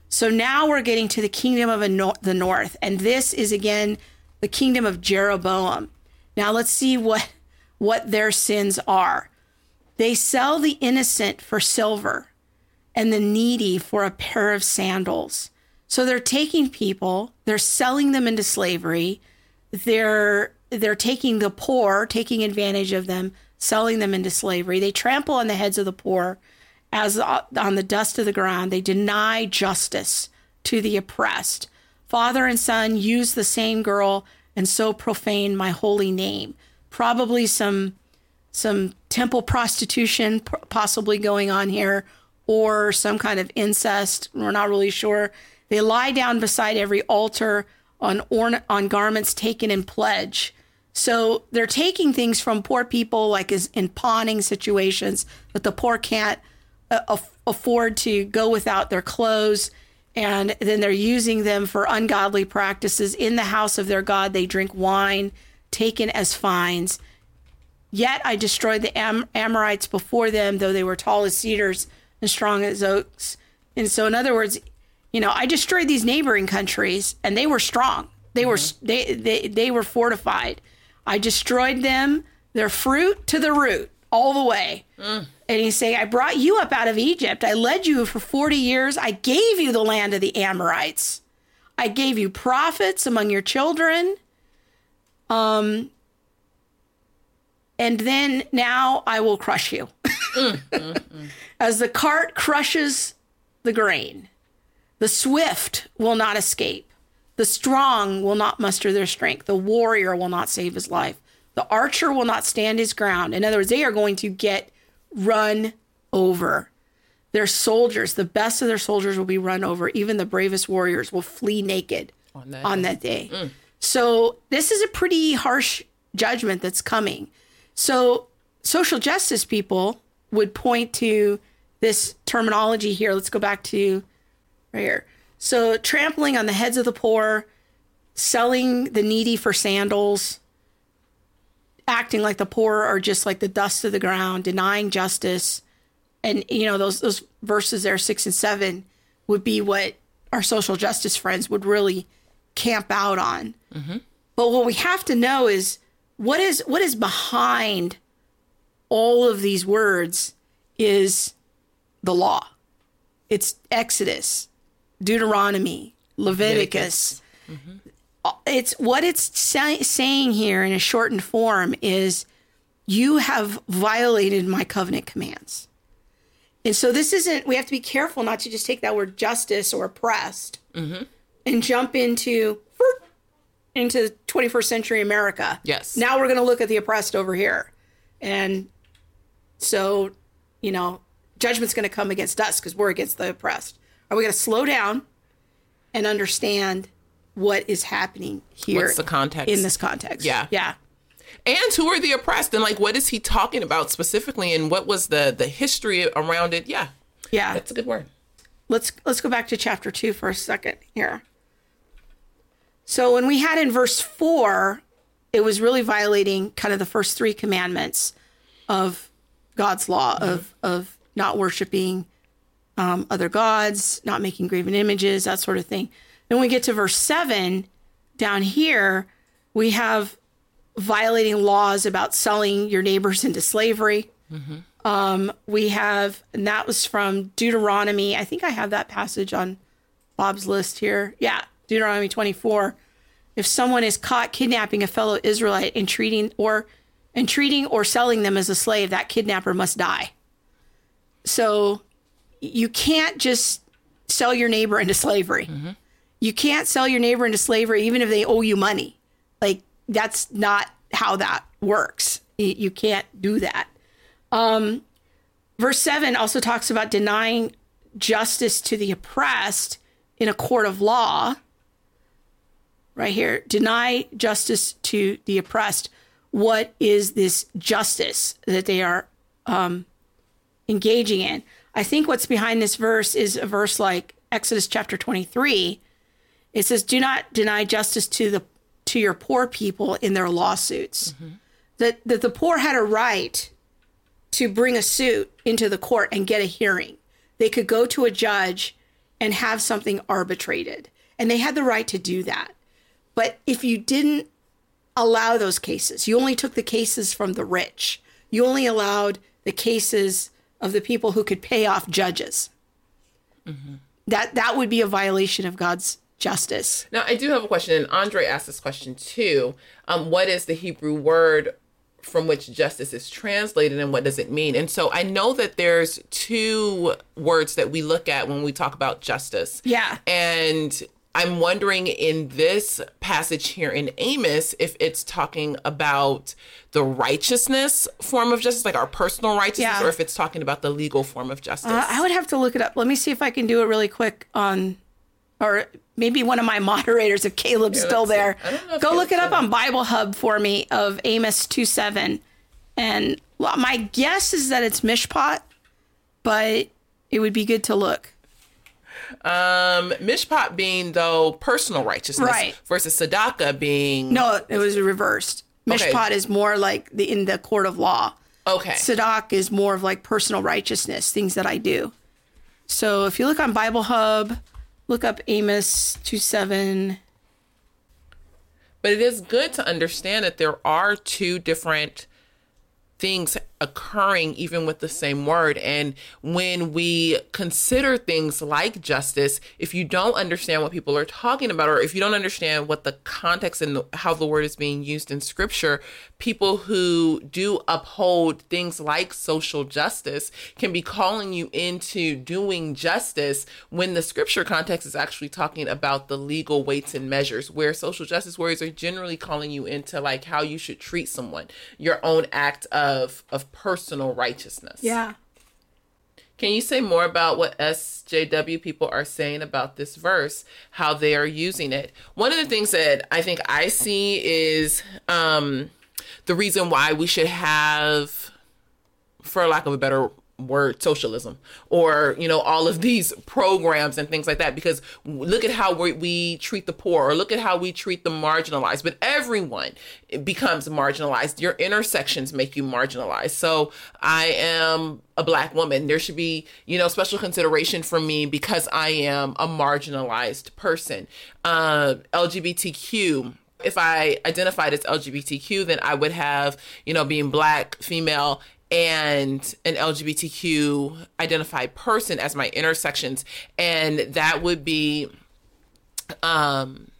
So now we're getting to the kingdom of the north. And this is again the kingdom of Jeroboam. Now let's see what, what their sins are. They sell the innocent for silver and the needy for a pair of sandals. So they're taking people, they're selling them into slavery. They're they're taking the poor, taking advantage of them, selling them into slavery. They trample on the heads of the poor as on the dust of the ground. They deny justice to the oppressed. Father and son use the same girl and so profane my holy name. Probably some some temple prostitution possibly going on here or some kind of incest. We're not really sure. They lie down beside every altar on orna- on garments taken in pledge. So they're taking things from poor people, like as in pawning situations, that the poor can't uh, afford to go without their clothes, and then they're using them for ungodly practices in the house of their god. They drink wine taken as fines. Yet I destroyed the Am- Amorites before them, though they were tall as cedars and strong as oaks. And so, in other words, you know, I destroyed these neighboring countries, and they were strong. They mm-hmm. were they, they they were fortified. I destroyed them, their fruit to the root, all the way. Mm. And he's saying, I brought you up out of Egypt. I led you for 40 years. I gave you the land of the Amorites. I gave you prophets among your children. Um, and then now I will crush you. [laughs] As the cart crushes the grain, the swift will not escape. The strong will not muster their strength. The warrior will not save his life. The archer will not stand his ground. In other words, they are going to get run over. Their soldiers, the best of their soldiers, will be run over. Even the bravest warriors will flee naked on that, on that day. Mm. So, this is a pretty harsh judgment that's coming. So, social justice people would point to this terminology here. Let's go back to right here. So, trampling on the heads of the poor, selling the needy for sandals, acting like the poor are just like the dust of the ground, denying justice. And, you know, those, those verses there, six and seven, would be what our social justice friends would really camp out on. Mm-hmm. But what we have to know is what is what is behind all of these words is the law. It's Exodus, Deuteronomy, Leviticus. Leviticus. Mm-hmm. It's what it's say, saying here in a shortened form is you have violated my covenant commands. And so this isn't, we have to be careful not to just take that word justice or oppressed mm-hmm. and jump into into 21st century America. Yes. Now we're going to look at the oppressed over here. And so, you know, judgment's going to come against us because we're against the oppressed. Are we going to slow down and understand what is happening here? What's the context in this context? Yeah, yeah. And who are the oppressed, and like what is he talking about specifically, and what was the the history around it? Yeah, yeah, that's a good word. Let's let's go back to chapter two for a second here. So when we had in verse four, it was really violating kind of the first three commandments of God's law mm-hmm. of of not worshiping um, other gods, not making graven images, that sort of thing. Then we get to verse seven down here, we have violating laws about selling your neighbors into slavery. Mm-hmm. Um, we have, and that was from Deuteronomy. I think I have that passage on Bob's list here. Yeah, Deuteronomy 24. If someone is caught kidnapping a fellow Israelite and treating or and treating or selling them as a slave, that kidnapper must die. So you can't just sell your neighbor into slavery. Mm-hmm. You can't sell your neighbor into slavery even if they owe you money. Like that's not how that works. You can't do that. Um, verse 7 also talks about denying justice to the oppressed in a court of law. Right here, deny justice to the oppressed. What is this justice that they are um, engaging in? I think what's behind this verse is a verse like Exodus chapter 23. It says, "Do not deny justice to the to your poor people in their lawsuits." Mm-hmm. That that the poor had a right to bring a suit into the court and get a hearing. They could go to a judge and have something arbitrated, and they had the right to do that. But if you didn't allow those cases, you only took the cases from the rich. You only allowed the cases of the people who could pay off judges. Mm-hmm. That that would be a violation of God's justice. Now, I do have a question, and Andre asked this question too. Um, what is the Hebrew word from which justice is translated, and what does it mean? And so, I know that there's two words that we look at when we talk about justice. Yeah, and I'm wondering in this passage here in Amos if it's talking about the righteousness form of justice, like our personal righteousness, yeah. or if it's talking about the legal form of justice. Uh, I would have to look it up. Let me see if I can do it really quick on, or maybe one of my [laughs] moderators, if Caleb's yeah, still there, go look it up on Bible Hub for me of Amos 2 7. And well, my guess is that it's Mishpat, but it would be good to look. Um, mishpat being though personal righteousness, right. versus Sadaka being no, it was reversed. Mishpat okay. is more like the in the court of law. Okay. Tzedakah is more of like personal righteousness, things that I do. So if you look on Bible Hub, look up Amos two seven. But it is good to understand that there are two different things occurring even with the same word. And when we consider things like justice, if you don't understand what people are talking about, or if you don't understand what the context and how the word is being used in scripture, people who do uphold things like social justice can be calling you into doing justice when the scripture context is actually talking about the legal weights and measures, where social justice warriors are generally calling you into like how you should treat someone, your own act of of personal righteousness. Yeah. Can you say more about what SJW people are saying about this verse, how they are using it? One of the things that I think I see is um, the reason why we should have, for lack of a better word socialism or you know all of these programs and things like that. Because look at how we, we, treat the poor or look at how we treat the marginalized. But everyone becomes marginalized. Your intersections make you marginalized. So i am a black woman. There should be you know special consideration for me because i am a marginalized person. Uh, lgbtq if I identified as LGBTQ, then I would have, you know, being black, female, and an LGBTQ identified person as my intersections. And that would be um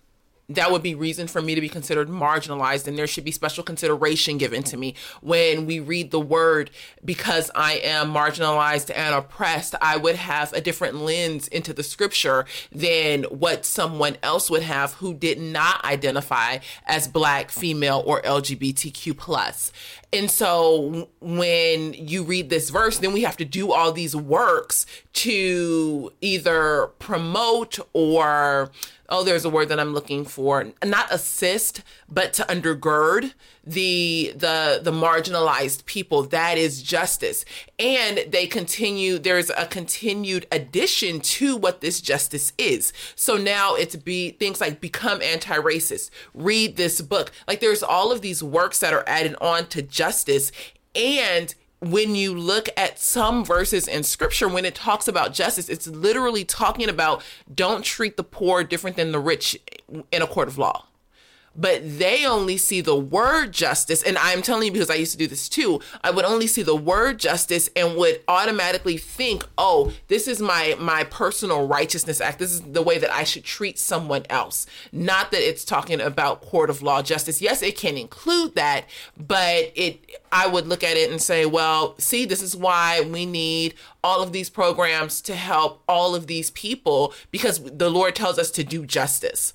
that would be reason for me to be considered marginalized and there should be special consideration given to me when we read the word because i am marginalized and oppressed i would have a different lens into the scripture than what someone else would have who did not identify as black female or lgbtq plus and so when you read this verse, then we have to do all these works to either promote or oh there's a word that i'm looking for not assist but to undergird the the the marginalized people. That is justice. And they continue there's a continued addition to what this justice is. So now it's be things like become anti-racist read this book. Like there's all of these works that are added on to justice. And when you look at some verses in scripture, when it talks about justice, it's literally talking about don't treat the poor different than the rich in a court of law but they only see the word justice. And I'm telling you because I used to do this too. I would only see the word justice and would automatically think, oh, this is my my personal righteousness act. This is the way that I should treat someone else. Not that it's talking about court of law justice. Yes, it can include that, but it I would look at it and say, well, see, this is why we need all of these programs to help all of these people because the Lord tells us to do justice.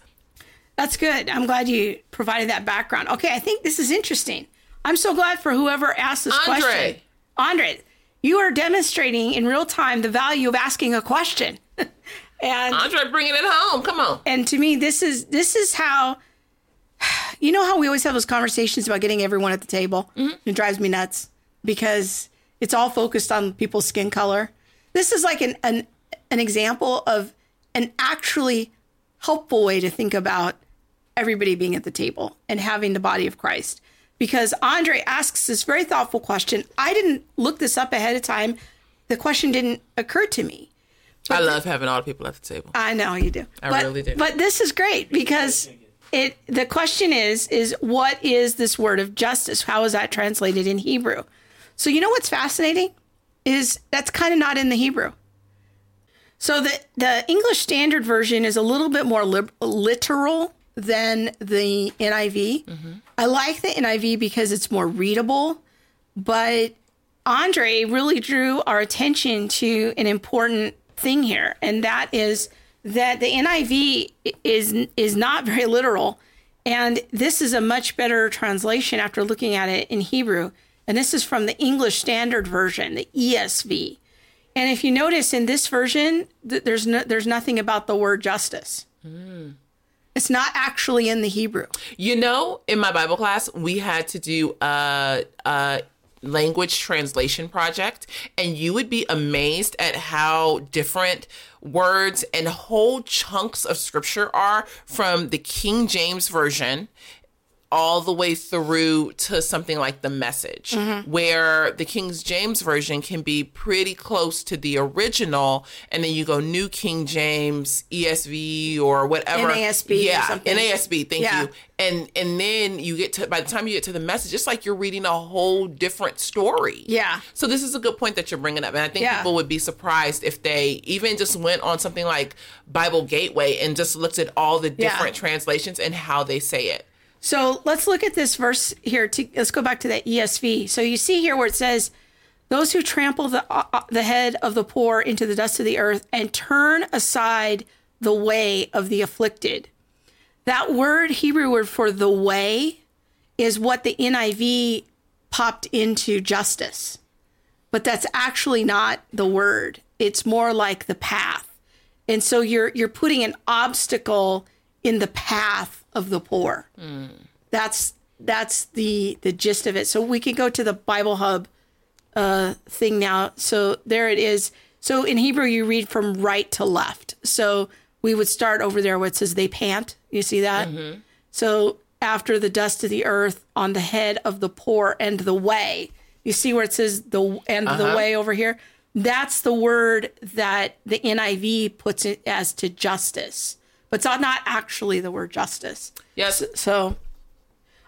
That's good. I'm glad you provided that background. Okay, I think this is interesting. I'm so glad for whoever asked this Andre. question. Andre, you are demonstrating in real time the value of asking a question. [laughs] and Andre bringing it home. Come on. and to me this is this is how [sighs] you know how we always have those conversations about getting everyone at the table mm-hmm. it drives me nuts because it's all focused on people's skin color this is like an an, an example of an actually helpful way to think about everybody being at the table and having the body of christ because andre asks this very thoughtful question i didn't look this up ahead of time the question didn't occur to me I love having all the people at the table. I know you do. I but, really do. But this is great because it the question is is what is this word of justice? How is that translated in Hebrew? So you know what's fascinating is that's kind of not in the Hebrew. So the the English Standard Version is a little bit more lib- literal than the NIV. Mm-hmm. I like the NIV because it's more readable, but Andre really drew our attention to an important thing here, and that is that the NIV is is not very literal, and this is a much better translation after looking at it in Hebrew. And this is from the English Standard Version, the ESV. And if you notice in this version, th- there's no, there's nothing about the word justice. Mm. It's not actually in the Hebrew. You know, in my Bible class, we had to do a, a language translation project, and you would be amazed at how different words and whole chunks of scripture are from the King James Version all the way through to something like the message mm-hmm. where the King James version can be pretty close to the original and then you go New King James ESV or whatever NASB or yeah something. NASB thank Yeah. you and and then you get to by the time you get to the message it's like you're reading a whole different story Yeah. so this is a good point that you're bringing up and I think Yeah. people would be surprised if they even just went on something like Bible Gateway and just looked at all the Yeah. different translations and how they say it So let's look at this verse here. To, let's go back to that ESV. So you see here where it says, "Those who trample the uh, uh, the head of the poor into the dust of the earth and turn aside the way of the afflicted." That word Hebrew word for the way is what the NIV popped into justice, but that's actually not the word. It's more like the path, and so you're you're putting an obstacle in the path of the poor. That's that's the the gist of it. So we can go to the Bible Hub uh, thing now. So there it is. So in Hebrew, you read from right to left. So we would start over there where it says they pant. You see that? So after the dust of the earth on the head of the poor and the way. You see where it says the end of the way over here? That's the word that the NIV puts it as to justice. But it's not actually the word justice. yes So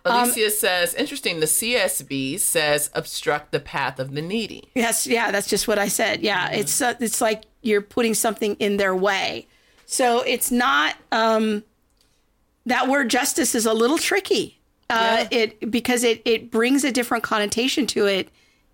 Alicia says, interesting. The CSB says obstruct the path of the needy. Yes, yeah, that's just what I said. Yeah, it's uh, it's like you're putting something in their way. So it's not um that word justice is a little tricky. Uh it because it it brings a different connotation to it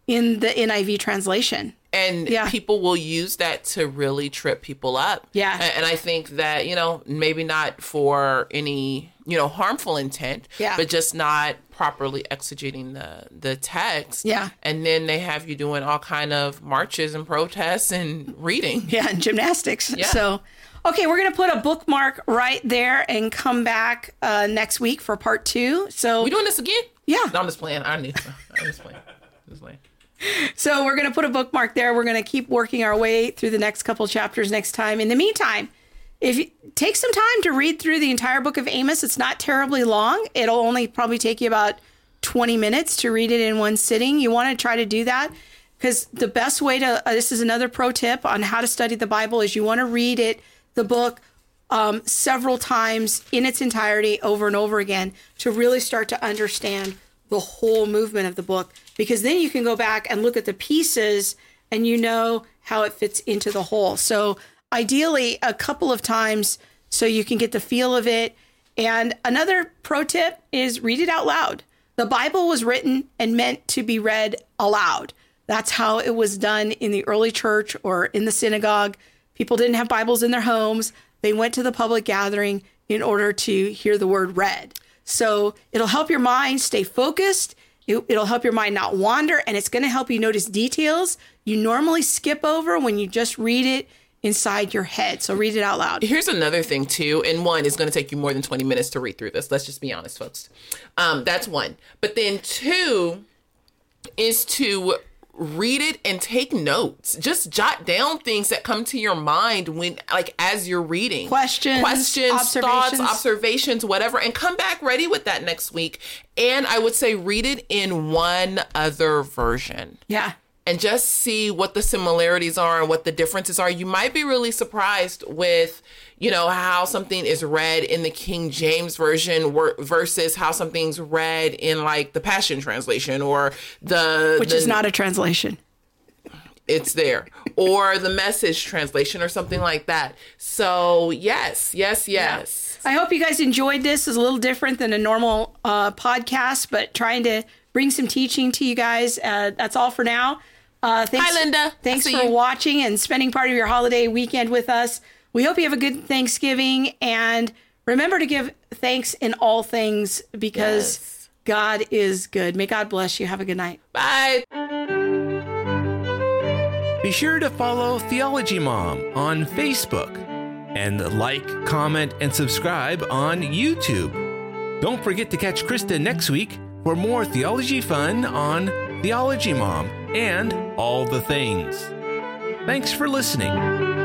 in the NIV translation. And Yeah. people will use that to really trip people up. Yeah. And I think that, you know, maybe not for any, you know, harmful intent, Yeah. but just not properly exegeting the the text. Yeah. And then they have you doing all kind of marches and protests and reading. [laughs] Yeah, and gymnastics. Yeah. So, okay, we're going to put a bookmark right there and come back uh, next week for part two. So, We doing this again? Yeah. No, I'm just playing. I knew. I'm just playing. I'm just playing. [laughs] So we're going to put a bookmark there. We're going to keep working our way through the next couple chapters next time. In the meantime, if you take some time to read through the entire book of Amos, it's not terribly long. It'll only probably take you about 20 minutes to read it in one sitting. You want to try to do that because the best way to uh, this is another pro tip on how to study the Bible is you want to read it the book um, several times in its entirety over and over again to really start to understand the whole movement of the book because then you can go back and look at the pieces and you know how it fits into the whole. So ideally a couple of times so you can get the feel of it. And another pro tip is read it out loud. The Bible was written and meant to be read aloud. That's how it was done in the early church or in the synagogue. People didn't have Bibles in their homes. They went to the public gathering in order to hear the word read. So it'll help your mind stay focused It, it'll help your mind not wander and it's going to help you notice details you normally skip over when you just read it inside your head. So read it out loud. Here's another thing too, and one is going to take you more than 20 minutes to read through this. Let's just be honest, folks. Um, that's one. But then two is to read it and take notes. Just jot down things that come to your mind when like as you're reading. Questions, questions, observations. thoughts, observations, whatever and come back ready with that next week. And I would say read it in one other version Yeah. And just see what the similarities are and what the differences are. You might be really surprised with, you know, how something is read in the King James version wor- versus how something's read in like the Passion translation or the Which the- is not a translation. it's there or the Message translation or something like that. So yes, yes, yes. I hope you guys enjoyed this. It's a little different than a normal uh, podcast, but trying to bring some teaching to you guys. Uh, that's all for now. Uh, thanks, Hi, Linda. Thanks for you. watching and spending part of your holiday weekend with us. We hope you have a good Thanksgiving and remember to give thanks in all things because Yes. God is good. May God bless you. Have a good night. Bye. Be sure to follow Theology Mom on Facebook and like, comment, and subscribe on YouTube. Don't forget to catch Krista next week for more theology fun on Theology Mom and all the things. Thanks for listening.